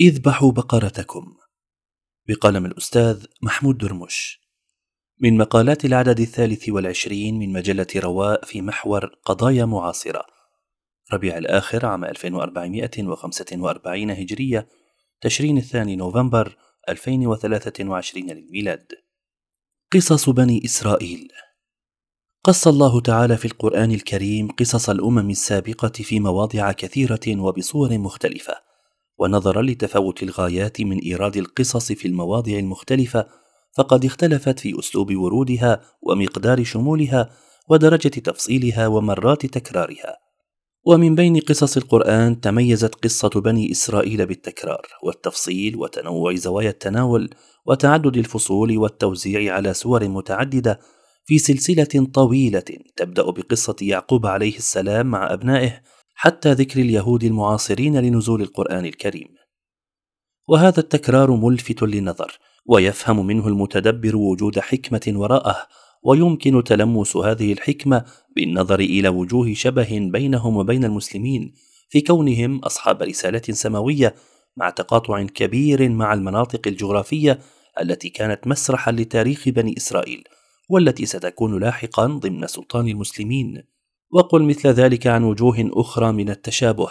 اذبحوا بقرتكم. بقلم الأستاذ محمود درمش. من مقالات العدد الثالث والعشرين من مجلة رواء في محور قضايا معاصرة. ربيع الآخر عام 1445 هجرية تشرين الثاني نوفمبر 2023 للميلاد. قصص بني إسرائيل. قص الله تعالى في القرآن الكريم قصص الأمم السابقة في مواضع كثيرة وبصور مختلفة. ونظرا لتفاوت الغايات من إيراد القصص في المواضع المختلفة فقد اختلفت في أسلوب ورودها ومقدار شمولها ودرجة تفصيلها ومرات تكرارها. ومن بين قصص القرآن تميزت قصة بني إسرائيل بالتكرار والتفصيل وتنوع زوايا التناول وتعدد الفصول والتوزيع على سور متعددة في سلسلة طويلة تبدأ بقصة يعقوب عليه السلام مع أبنائه حتى ذكر اليهود المعاصرين لنزول القرآن الكريم. وهذا التكرار ملفت للنظر، ويفهم منه المتدبر وجود حكمة وراءه، ويمكن تلمس هذه الحكمة بالنظر إلى وجوه شبه بينهم وبين المسلمين في كونهم أصحاب رسالة سماوية مع تقاطع كبير مع المناطق الجغرافية التي كانت مسرحا لتاريخ بني إسرائيل والتي ستكون لاحقا ضمن سلطان المسلمين وقل مثل ذلك عن وجوه أخرى من التشابه.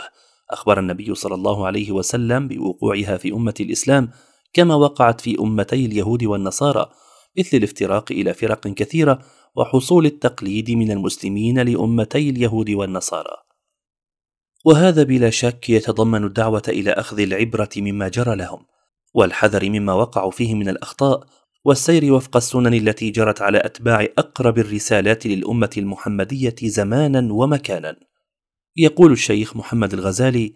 أخبر النبي صلى الله عليه وسلم بوقوعها في أمة الإسلام كما وقعت في أمتي اليهود والنصارى مثل الافتراق إلى فرق كثيرة وحصول التقليد من المسلمين لأمتي اليهود والنصارى. وهذا بلا شك يتضمن الدعوة إلى أخذ العبرة مما جرى لهم والحذر مما وقعوا فيه من الأخطاء والسير وفق السنن التي جرت على أتباع أقرب الرسالات للأمة المحمدية زمانا ومكانا. يقول الشيخ محمد الغزالي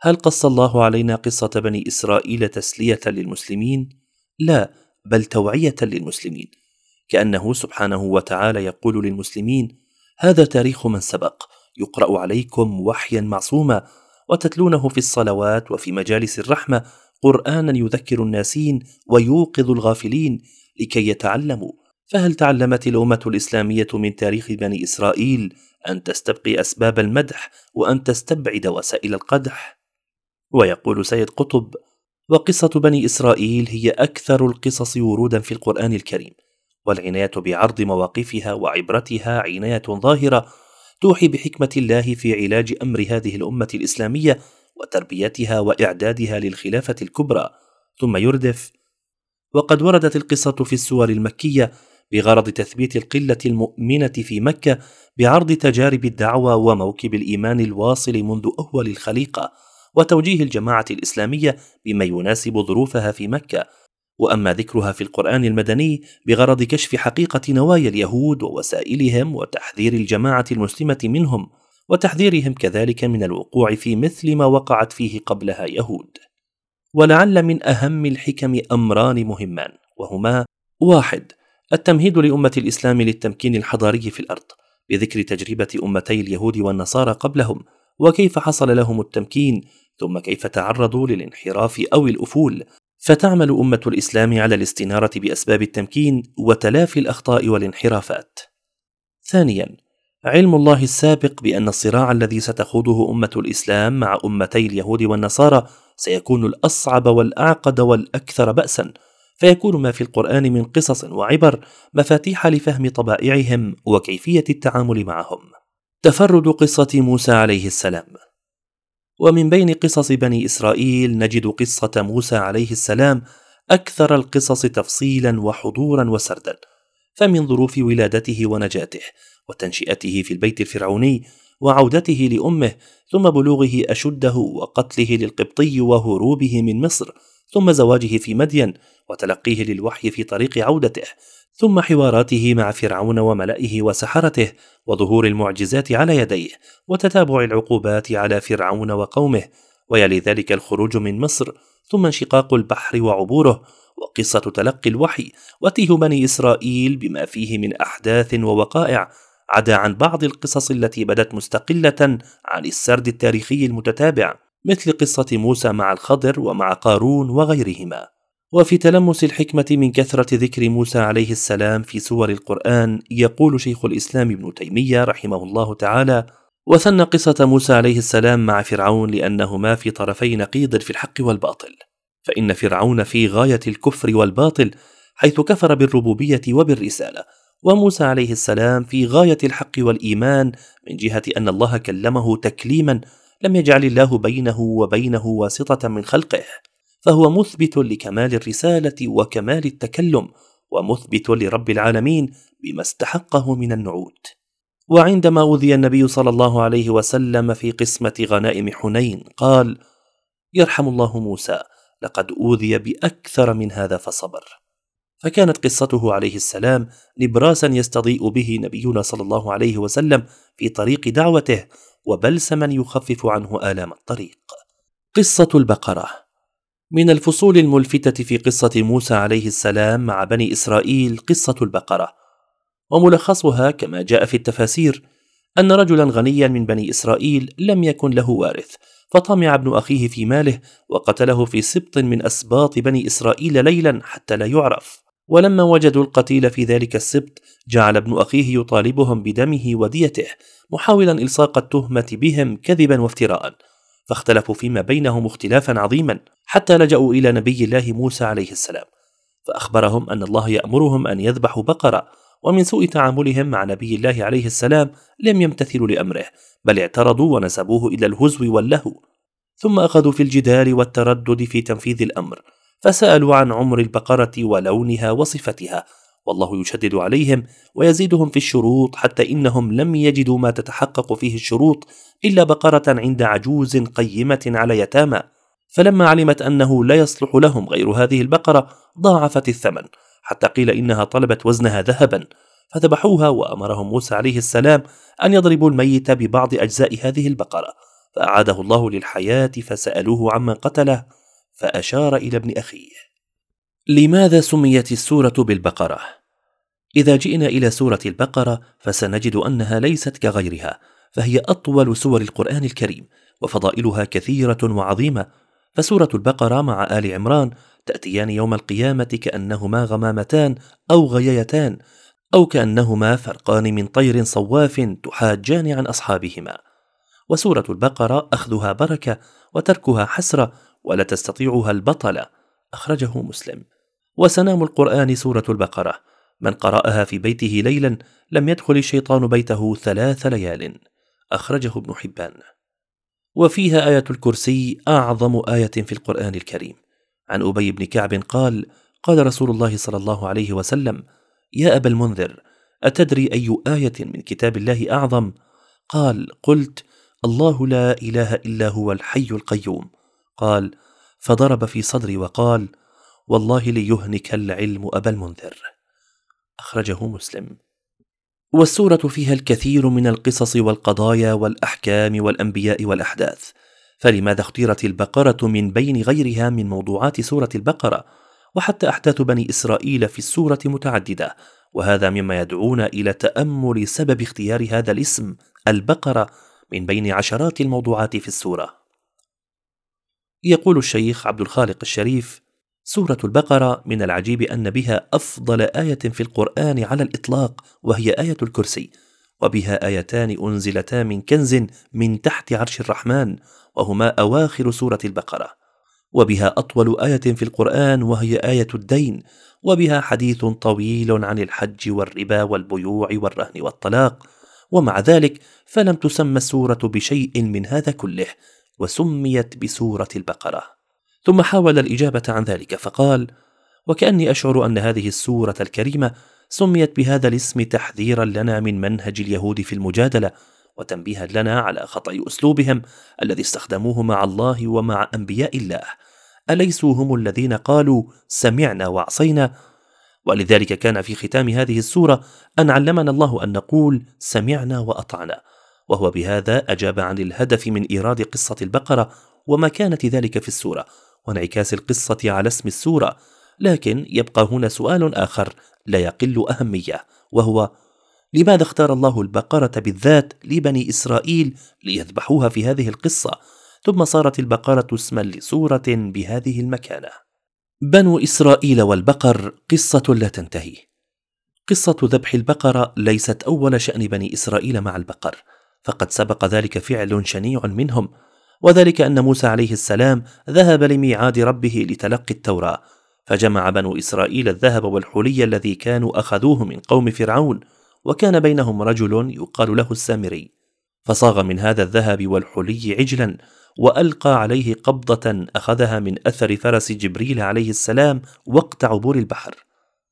هل قص الله علينا قصة بني إسرائيل تسلية للمسلمين؟ لا بل توعية للمسلمين. كأنه سبحانه وتعالى يقول للمسلمين هذا تاريخ من سبق يقرأ عليكم وحيا معصوما وتتلونه في الصلوات وفي مجالس الرحمة قرآنا يذكر الناسين ويوقظ الغافلين لكي يتعلموا. فهل تعلمت الأمة الإسلامية من تاريخ بني إسرائيل أن تستبقي أسباب المدح وأن تستبعد وسائل القدح؟ ويقول سيد قطب وقصة بني إسرائيل هي أكثر القصص ورودا في القرآن الكريم والعناية بعرض مواقفها وعبرتها عناية ظاهرة توحي بحكمة الله في علاج أمر هذه الأمة الإسلامية وتربيتها وإعدادها للخلافة الكبرى ثم يردف. وقد وردت القصة في السور المكية بغرض تثبيت القلة المؤمنة في مكة بعرض تجارب الدعوة وموكب الإيمان الواصل منذ أول الخليقة وتوجيه الجماعة الإسلامية بما يناسب ظروفها في مكة. وأما ذكرها في القرآن المدني بغرض كشف حقيقة نوايا اليهود ووسائلهم وتحذير الجماعة المسلمة منهم وتحذيرهم كذلك من الوقوع في مثل ما وقعت فيه قبلها يهود. ولعل من أهم الحكم أمران مهمان وهما واحد التمهيد لأمة الإسلام للتمكين الحضاري في الأرض بذكر تجربة أمتي اليهود والنصارى قبلهم وكيف حصل لهم التمكين ثم كيف تعرضوا للانحراف أو الأفول. فتعمل أمة الإسلام على الاستنارة بأسباب التمكين وتلافي الأخطاء والانحرافات. ثانيا علم الله السابق بأن الصراع الذي ستخوضه أمة الإسلام مع أمتي اليهود والنصارى سيكون الأصعب والأعقد والأكثر باسا. فيكون ما في القرآن من قصص وعبر مفاتيح لفهم طبائعهم وكيفية التعامل معهم. تفرد قصة موسى عليه السلام. ومن بين قصص بني إسرائيل نجد قصة موسى عليه السلام أكثر القصص تفصيلا وحضورا وسردا. فمن ظروف ولادته ونجاته وتنشئته في البيت الفرعوني وعودته لأمه ثم بلوغه أشده وقتله للقبطي وهروبه من مصر ثم زواجه في مدين وتلقيه للوحي في طريق عودته ثم حواراته مع فرعون وملئه وسحرته وظهور المعجزات على يديه وتتابع العقوبات على فرعون وقومه ويلي ذلك الخروج من مصر ثم انشقاق البحر وعبوره وقصة تلقي الوحي وتيه بني إسرائيل بما فيه من أحداث ووقائع عدا عن بعض القصص التي بدت مستقلة عن السرد التاريخي المتتابع مثل قصة موسى مع الخضر ومع قارون وغيرهما. وفي تلمس الحكمة من كثرة ذكر موسى عليه السلام في سور القرآن يقول شيخ الإسلام ابن تيمية رحمه الله تعالى وثنى قصة موسى عليه السلام مع فرعون لأنهما في طرفي نقيض في الحق والباطل فإن فرعون في غاية الكفر والباطل حيث كفر بالربوبية وبالرسالة وموسى عليه السلام في غاية الحق والإيمان من جهة أن الله كلمه تكليما لم يجعل الله بينه وبينه واسطة من خلقه فهو مثبت لكمال الرسالة وكمال التكلم ومثبت لرب العالمين بما استحقه من النعوت. وعندما أوذي النبي صلى الله عليه وسلم في قسمة غنائم حنين قال يرحم الله موسى لقد أوذي بأكثر من هذا فصبر. فكانت قصته عليه السلام نبراسا يستضيء به نبينا صلى الله عليه وسلم في طريق دعوته وبلسما يخفف عنه آلام الطريق. قصة البقرة من الفصول الملفتة في قصة موسى عليه السلام مع بني إسرائيل قصة البقرة. وملخصها كما جاء في التفاسير أن رجلا غنيا من بني إسرائيل لم يكن له وارث فطمع ابن أخيه في ماله وقتله في سبط من أسباط بني إسرائيل ليلا حتى لا يعرف. ولما وجدوا القتيل في ذلك السبط جعل ابن أخيه يطالبهم بدمه وديته محاولا إلصاق التهمة بهم كذبا وافتراء. فاختلفوا فيما بينهم اختلافا عظيما حتى لجأوا إلى نبي الله موسى عليه السلام. فأخبرهم أن الله يأمرهم أن يذبحوا بقرة ومن سوء تعاملهم مع نبي الله عليه السلام لم يمتثلوا لأمره بل اعترضوا ونسبوه إلى الهزو واللهو. ثم أخذوا في الجدال والتردد في تنفيذ الأمر فسألوا عن عمر البقرة ولونها وصفتها والله يشدد عليهم ويزيدهم في الشروط حتى إنهم لم يجدوا ما تتحقق فيه الشروط إلا بقرة عند عجوز قيمة على يتامى. فلما علمت أنه لا يصلح لهم غير هذه البقرة ضاعفت الثمن. حتى قيل إنها طلبت وزنها ذهبا. فذبحوها وأمرهم موسى عليه السلام أن يضربوا الميت ببعض أجزاء هذه البقرة. فأعاده الله للحياة فسألوه عمن قتله فأشار إلى ابن أخيه. لماذا سميت السورة بالبقرة؟ إذا جئنا إلى سورة البقرة فسنجد أنها ليست كغيرها فهي أطول سور القرآن الكريم وفضائلها كثيرة وعظيمة. فسورة البقرة مع آل عمران تأتيان يوم القيامة كأنهما غمامتان أو غييتان أو كأنهما فرقان من طير صواف تحاجان عن أصحابهما. وسورة البقرة أخذها بركة وتركها حسرة ولا تستطيعها البطلة أخرجه مسلم. وسنام القرآن سورة البقرة من قرأها في بيته ليلا لم يدخل الشيطان بيته ثلاث ليال أخرجه ابن حبان. وفيها آية الكرسي أعظم آية في القرآن الكريم. عن أبي بن كعب قال قال رسول الله صلى الله عليه وسلم يا أبا المنذر أتدري أي آية من كتاب الله أعظم؟ قال قلت الله لا إله إلا هو الحي القيوم. قال فضرب في صدري وقال والله ليهنك العلم أبا المنذر. أخرجه مسلم. والسورة فيها الكثير من القصص والقضايا والأحكام والأنبياء والأحداث. فلماذا اختيرت البقرة من بين غيرها من موضوعات سورة البقرة؟ وحتى أحداث بني إسرائيل في السورة متعددة وهذا مما يدعونا إلى تأمل سبب اختيار هذا الاسم البقرة من بين عشرات الموضوعات في السورة. يقول الشيخ عبد الخالق الشريف سورة البقرة من العجيب أن بها أفضل آية في القرآن على الإطلاق وهي آية الكرسي وبها آيتان أنزلتا من كنز من تحت عرش الرحمن وهما أواخر سورة البقرة وبها أطول آية في القرآن وهي آية الدين وبها حديث طويل عن الحج والربا والبيوع والرهن والطلاق ومع ذلك فلم تسمى السورة بشيء من هذا كله وسميت بسورة البقرة. ثم حاول الإجابة عن ذلك فقال وكأني أشعر أن هذه السورة الكريمة سميت بهذا الاسم تحذيرا لنا من منهج اليهود في المجادلة وتنبيها لنا على خطأ أسلوبهم الذي استخدموه مع الله ومع أنبياء الله. أليسوا هم الذين قالوا سمعنا وعصينا؟ ولذلك كان في ختام هذه السورة أن علمنا الله أن نقول سمعنا وأطعنا. وهو بهذا أجاب عن الهدف من إيراد قصة البقرة ومكانة ذلك في السورة وانعكاس القصة على اسم السورة. لكن يبقى هنا سؤال آخر لا يقل أهمية وهو لماذا اختار الله البقرة بالذات لبني إسرائيل ليذبحوها في هذه القصة؟ ثم صارت البقرة اسما لسورة بهذه المكانة. بنو إسرائيل والبقر قصة لا تنتهي. قصة ذبح البقرة ليست أول شأن بني إسرائيل مع البقر فقد سبق ذلك فعل شنيع منهم وذلك أن موسى عليه السلام ذهب لميعاد ربه لتلقي التوراة فجمع بنو إسرائيل الذهب والحلي الذي كانوا أخذوه من قوم فرعون وكان بينهم رجل يقال له السامري فصاغ من هذا الذهب والحلي عجلا وألقى عليه قبضة أخذها من أثر فرس جبريل عليه السلام وقت عبور البحر.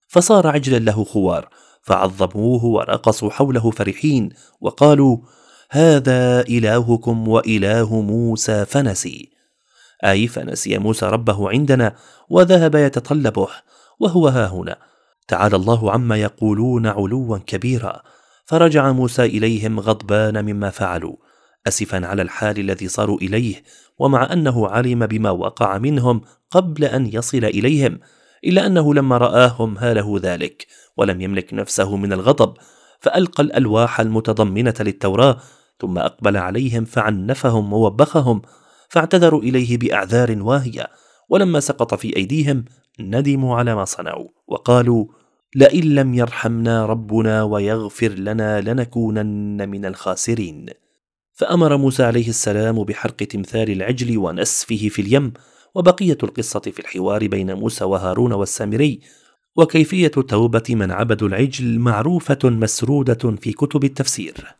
فصار عجلا له خوار فعظموه ورقصوا حوله فرحين وقالوا هذا إلهكم وإله موسى فنسي. أي فنسي موسى ربه عندنا. وذهب يتطلبه وهو ها هنا. تعالى الله عما يقولون علوا كبيرا. فرجع موسى إليهم غضبان مما فعلوا اسفا على الحال الذي صاروا إليه ومع أنه علم بما وقع منهم قبل أن يصل إليهم إلا أنه لما رآهم هاله ذلك ولم يملك نفسه من الغضب فألقى الألواح المتضمنة للتوراة ثم أقبل عليهم فعنفهم ووبخهم فاعتذروا إليه بأعذار واهية. ولما سقط في أيديهم ندموا على ما صنعوا وقالوا لئن لم يرحمنا ربنا ويغفر لنا لنكونن من الخاسرين. فأمر موسى عليه السلام بحرق تمثال العجل ونسفه في اليم وبقية القصة في الحوار بين موسى وهارون والسامري وكيفية توبة من عبدوا العجل معروفة مسرودة في كتب التفسير.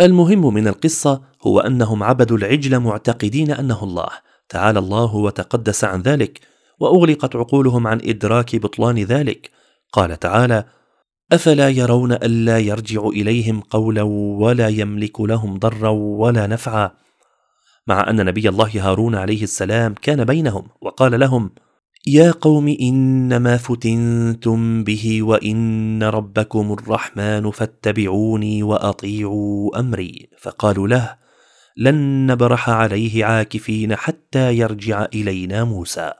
المهم من القصة هو أنهم عبدوا العجل معتقدين أنه الله تعالى الله وتقدس عن ذلك وأغلقت عقولهم عن إدراك بطلان ذلك. قال تعالى أفلا يرون الا يرجع إليهم قولا ولا يملك لهم ضرا ولا نفعا. مع أن نبي الله هارون عليه السلام كان بينهم وقال لهم يا قوم إنما فتنتم به وإن ربكم الرحمن فاتبعوني وأطيعوا أمري. فقالوا له لن نبرح عليه عاكفين حتى يرجع إلينا موسى.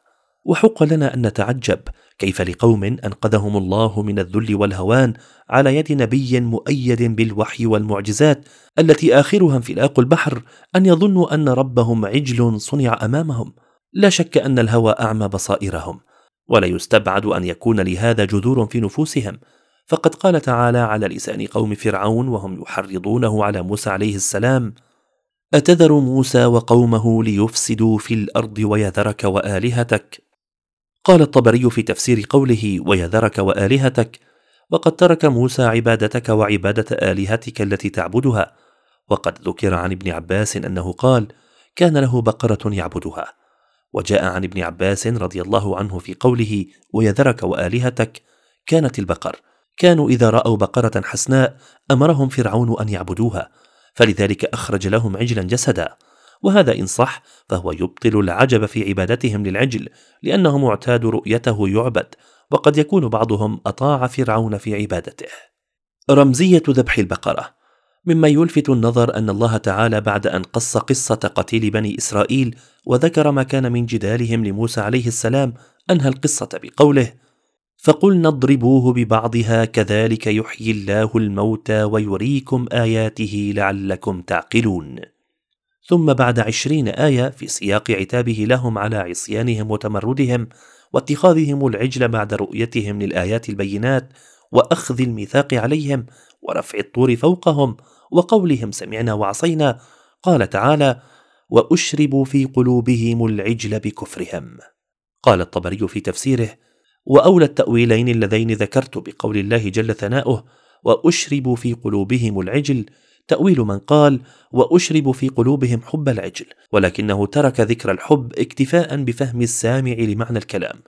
وحق لنا أن نتعجب. كيف لقوم أنقذهم الله من الذل والهوان على يد نبي مؤيد بالوحي والمعجزات التي آخرها انفلاق البحر أن يظنوا أن ربهم عجل صنع أمامهم. لا شك أن الهوى أعمى بصائرهم. ولا يستبعد أن يكون لهذا جذور في نفوسهم. فقد قال تعالى على لسان قوم فرعون وهم يحرضونه على موسى عليه السلام أتذر موسى وقومه ليفسدوا في الأرض ويذرك وآلهتك؟ قال الطبري في تفسير قوله ويذرك وآلهتك وقد ترك موسى عبادتك وعبادة آلهتك التي تعبدها وقد ذكر عن ابن عباس أنه قال كان له بقرة يعبدها وجاء عن ابن عباس رضي الله عنه في قوله ويذرك وآلهتك كانت البقر كانوا إذا رأوا بقرة حسناء أمرهم فرعون أن يعبدوها فلذلك أخرج لهم عجلا جسدا وهذا إن صح فهو يبطل العجب في عبادتهم للعجل لانهم اعتادوا رؤيته يعبد وقد يكون بعضهم أطاع فرعون في عبادته. رمزية ذبح البقرة. مما يلفت النظر أن الله تعالى بعد أن قص قصة قتيل بني إسرائيل وذكر ما كان من جدالهم لموسى عليه السلام أنهى القصة بقوله فقلنا اضربوه ببعضها كذلك يحيي الله الموتى ويريكم آياته لعلكم تعقلون. ثم بعد عشرين آية في سياق عتابه لهم على عصيانهم وتمردهم واتخاذهم العجل بعد رؤيتهم للآيات البينات وأخذ الميثاق عليهم ورفع الطور فوقهم وقولهم سمعنا وعصينا. قال تعالى وأشربوا في قلوبهم العجل بكفرهم قال الطبري في تفسيره وأولى التأويلين اللذين ذكرت بقول الله جل ثناؤه وأشربوا في قلوبهم العجل تأويل من قال واشربوا في قلوبهم حب العجل ولكنه ترك ذكر الحب اكتفاء بفهم السامع لمعنى الكلام.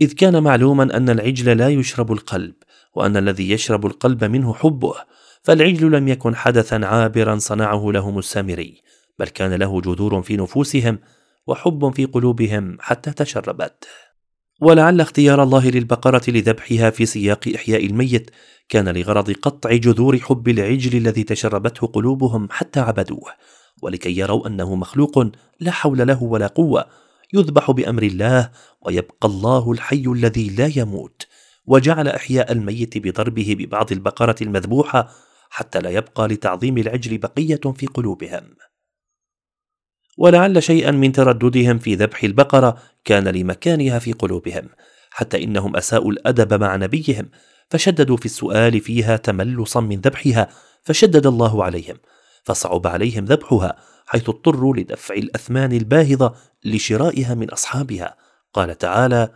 إذ كان معلوما أن العجل لا يشرب القلب وأن الذي يشرب القلب منه حبه فالعجل لم يكن حدثا عابرا صنعه لهم السامري بل كان له جذور في نفوسهم وحب في قلوبهم حتى تشربت. ولعل اختيار الله للبقرة لذبحها في سياق إحياء الميت. كان لغرض قطع جذور حب العجل الذي تشربته قلوبهم حتى عبدوه. ولكي يروا أنه مخلوق لا حول له ولا قوة يذبح بأمر الله ويبقى الله الحي الذي لا يموت. وجعل إحياء الميت بضربه ببعض البقرة المذبوحة حتى لا يبقى لتعظيم العجل بقية في قلوبهم. ولعل شيئا من ترددهم في ذبح البقرة كان لمكانها في قلوبهم حتى إنهم أساءوا الأدب مع نبيهم فشددوا في السؤال فيها تملصا من ذبحها فشدد الله عليهم فصعب عليهم ذبحها حيث اضطروا لدفع الأثمان الباهظة لشرائها من أصحابها. قال تعالى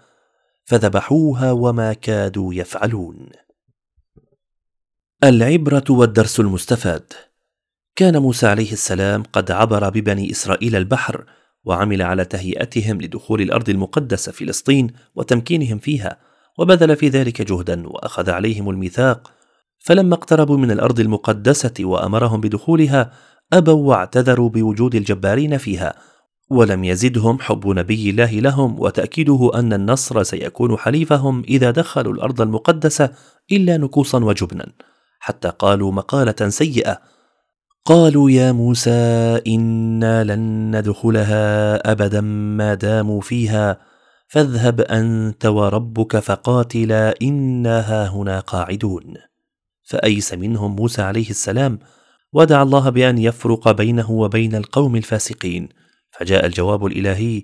فذبحوها وما كادوا يفعلون. العبرة والدرس المستفاد كان موسى عليه السلام قد عبر ببني إسرائيل البحر وعمل على تهيئتهم لدخول الأرض المقدسة فلسطين وتمكينهم فيها وبذل في ذلك جهدا وأخذ عليهم الميثاق. فلما اقتربوا من الأرض المقدسة وأمرهم بدخولها أبوا واعتذروا بوجود الجبارين فيها ولم يزدهم حب نبي الله لهم وتأكيده أن النصر سيكون حليفهم إذا دخلوا الأرض المقدسة إلا نكوصا وجبنا. حتى قالوا مقالة سيئة قالوا يا موسى إنا لن ندخلها أبدا ما داموا فيها فاذهب أنت وربك فقاتلا إنا هنا قاعدون. فأيس منهم موسى عليه السلام ودعا الله بأن يفرق بينه وبين القوم الفاسقين. فجاء الجواب الإلهي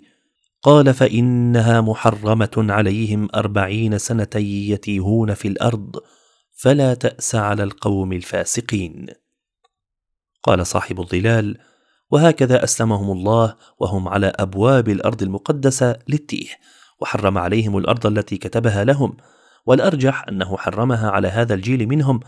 قال فإنها محرمة عليهم أربعين سنة يتيهون في الأرض فلا تأس على القوم الفاسقين. قال صاحب الظلال وهكذا أسلمهم الله وهم على أبواب الأرض المقدسة للتيه وحرم عليهم الأرض التي كتبها لهم والأرجح أنه حرمها على هذا الجيل منهم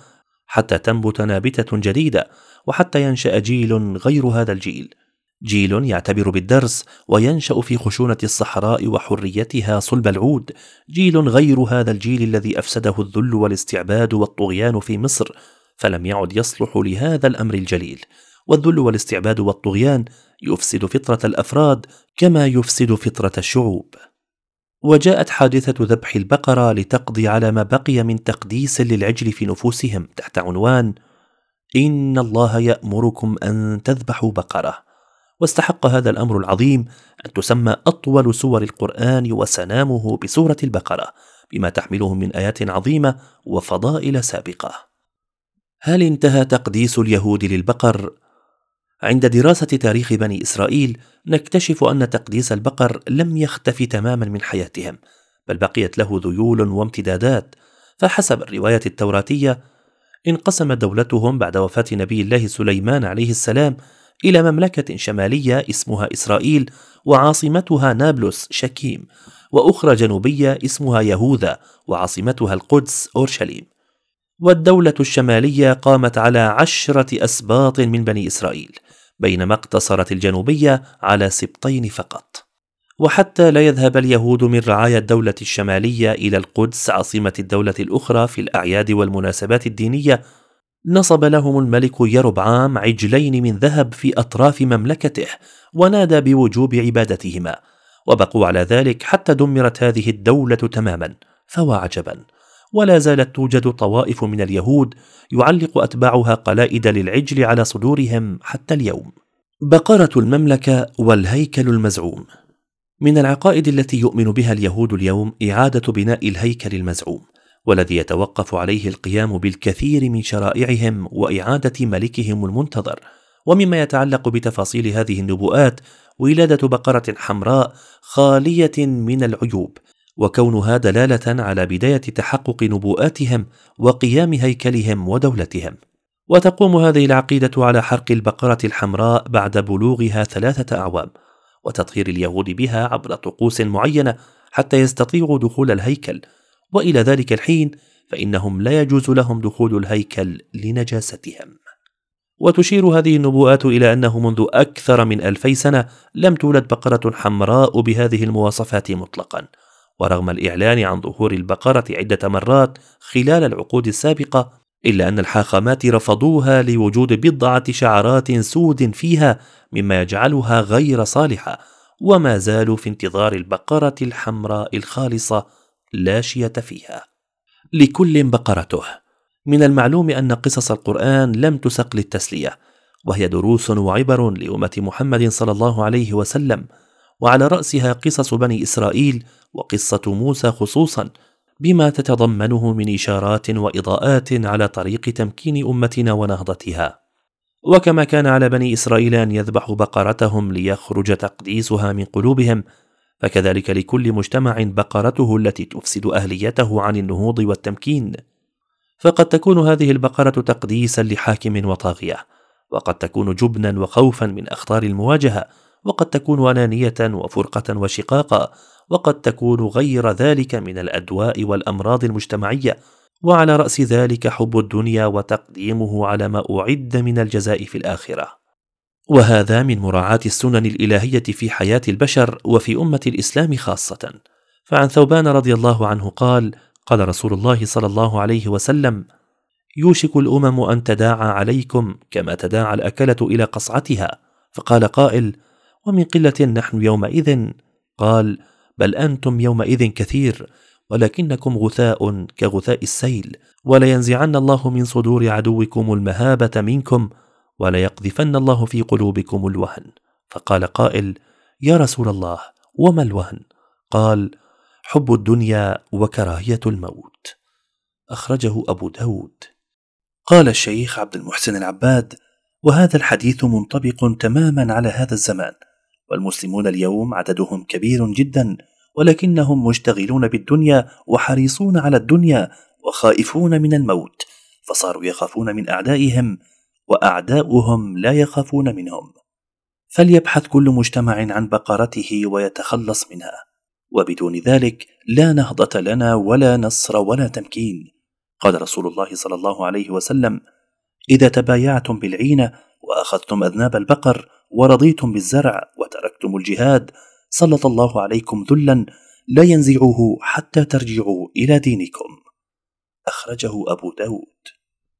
حتى تنبت نابتة جديدة وحتى ينشأ جيل غير هذا الجيل. جيل يعتبر بالدرس وينشأ في خشونة الصحراء وحريتها صلب العود جيل غير هذا الجيل الذي أفسده الذل والاستعباد والطغيان في مصر. فلم يعد يصلح لهذا الأمر الجليل. والذل والاستعباد والطغيان يفسد فطرة الأفراد كما يفسد فطرة الشعوب. وجاءت حادثة ذبح البقرة لتقضي على ما بقي من تقديس للعجل في نفوسهم تحت عنوان إن الله يأمركم أن تذبحوا بقرة. واستحق هذا الأمر العظيم أن تسمى أطول سور القرآن وسنامه بسورة البقرة بما تحمله من آيات عظيمة وفضائل سابقة. هل انتهى تقديس اليهود للبقر؟ عند دراسة تاريخ بني إسرائيل نكتشف أن تقديس البقر لم يختف تماما من حياتهم بل بقيت له ذيول وامتدادات. فحسب الرواية التوراتية انقسمت دولتهم بعد وفاة نبي الله سليمان عليه السلام إلى مملكة شمالية اسمها إسرائيل وعاصمتها نابلس شكيم وأخرى جنوبية اسمها يهوذا وعاصمتها القدس أورشليم. والدولة الشمالية قامت على عشرة أسباط من بني إسرائيل بينما اقتصرت الجنوبية على سبطين فقط. وحتى لا يذهب اليهود من رعايا الدولة الشمالية إلى القدس عاصمة الدولة الأخرى في الأعياد والمناسبات الدينية نصب لهم الملك يربعام عجلين من ذهب في أطراف مملكته ونادى بوجوب عبادتهما وبقوا على ذلك حتى دمرت هذه الدولة تماما فوا عجبا. ولا زالت توجد طوائف من اليهود يعلق أتباعها قلائد للعجل على صدورهم حتى اليوم. بقرة المملكة والهيكل المزعوم. من العقائد التي يؤمن بها اليهود اليوم إعادة بناء الهيكل المزعوم والذي يتوقف عليه القيام بالكثير من شرائعهم وإعادة ملكهم المنتظر. ومما يتعلق بتفاصيل هذه النبوءات ولادة بقرة حمراء خالية من العيوب. وكونها دلالة على بداية تحقق نبوءاتهم وقيام هيكلهم ودولتهم. وتقوم هذه العقيدة على حرق البقرة الحمراء بعد بلوغها ثلاثة أعوام وتطهير اليهود بها عبر طقوس معينة حتى يستطيعوا دخول الهيكل. وإلى ذلك الحين فإنهم لا يجوز لهم دخول الهيكل لنجاستهم. وتشير هذه النبوءات إلى أنه منذ أكثر من ألفي سنة لم تولد بقرة حمراء بهذه المواصفات مطلقا. ورغم الإعلان عن ظهور البقرة عدة مرات خلال العقود السابقة إلا أن الحاخامات رفضوها لوجود بضعة شعرات سود فيها مما يجعلها غير صالحة وما زالوا في انتظار البقرة الحمراء الخالصة لا شية فيها. لكل بقرته. من المعلوم أن قصص القرآن لم تسق للتسلية وهي دروس وعبر لأمة محمد صلى الله عليه وسلم. وعلى رأسها قصص بني إسرائيل وقصة موسى خصوصا بما تتضمنه من إشارات وإضاءات على طريق تمكين أمتنا ونهضتها. وكما كان على بني إسرائيل أن يذبحوا بقرتهم ليخرج تقديسها من قلوبهم فكذلك لكل مجتمع بقرته التي تفسد أهليته عن النهوض والتمكين. فقد تكون هذه البقرة تقديسا لحاكم وطاغية وقد تكون جبنا وخوفا من أخطار المواجهة وقد تكون انانيه وفرقة وشقاقا وقد تكون غير ذلك من الأدواء والأمراض المجتمعية. وعلى رأس ذلك حب الدنيا وتقديمه على ما أعد من الجزاء في الآخرة. وهذا من مراعاة السنن الإلهية في حياة البشر وفي أمة الإسلام خاصة. فعن ثوبان رضي الله عنه قال قال رسول الله صلى الله عليه وسلم يوشك الأمم أن تداعى عليكم كما تداعى الأكلة إلى قصعتها فقال قائل ومن قلة نحن يومئذ؟ قال بل أنتم يومئذ كثير ولكنكم غثاء كغثاء السيل ولينزعن الله من صدور عدوكم المهابة منكم وليقذفن الله في قلوبكم الوهن. فقال قائل يا رسول الله وما الوهن؟ قال حب الدنيا وكراهية الموت. أخرجه أبو داود. قال الشيخ عبد المحسن العباد وهذا الحديث منطبق تماما على هذا الزمان والمسلمون اليوم عددهم كبير جدا ولكنهم مشتغلون بالدنيا وحريصون على الدنيا وخائفون من الموت فصاروا يخافون من أعدائهم وأعداؤهم لا يخافون منهم. فليبحث كل مجتمع عن بقرته ويتخلص منها وبدون ذلك لا نهضة لنا ولا نصر ولا تمكين. قال رسول الله صلى الله عليه وسلم إذا تبايعتم بالعينة وأخذتم أذناب البقر ورضيتم بالزرع وتركتم الجهاد سلط الله عليكم ذلا لا ينزعه حتى ترجعوا إلى دينكم. أخرجه أبو داود.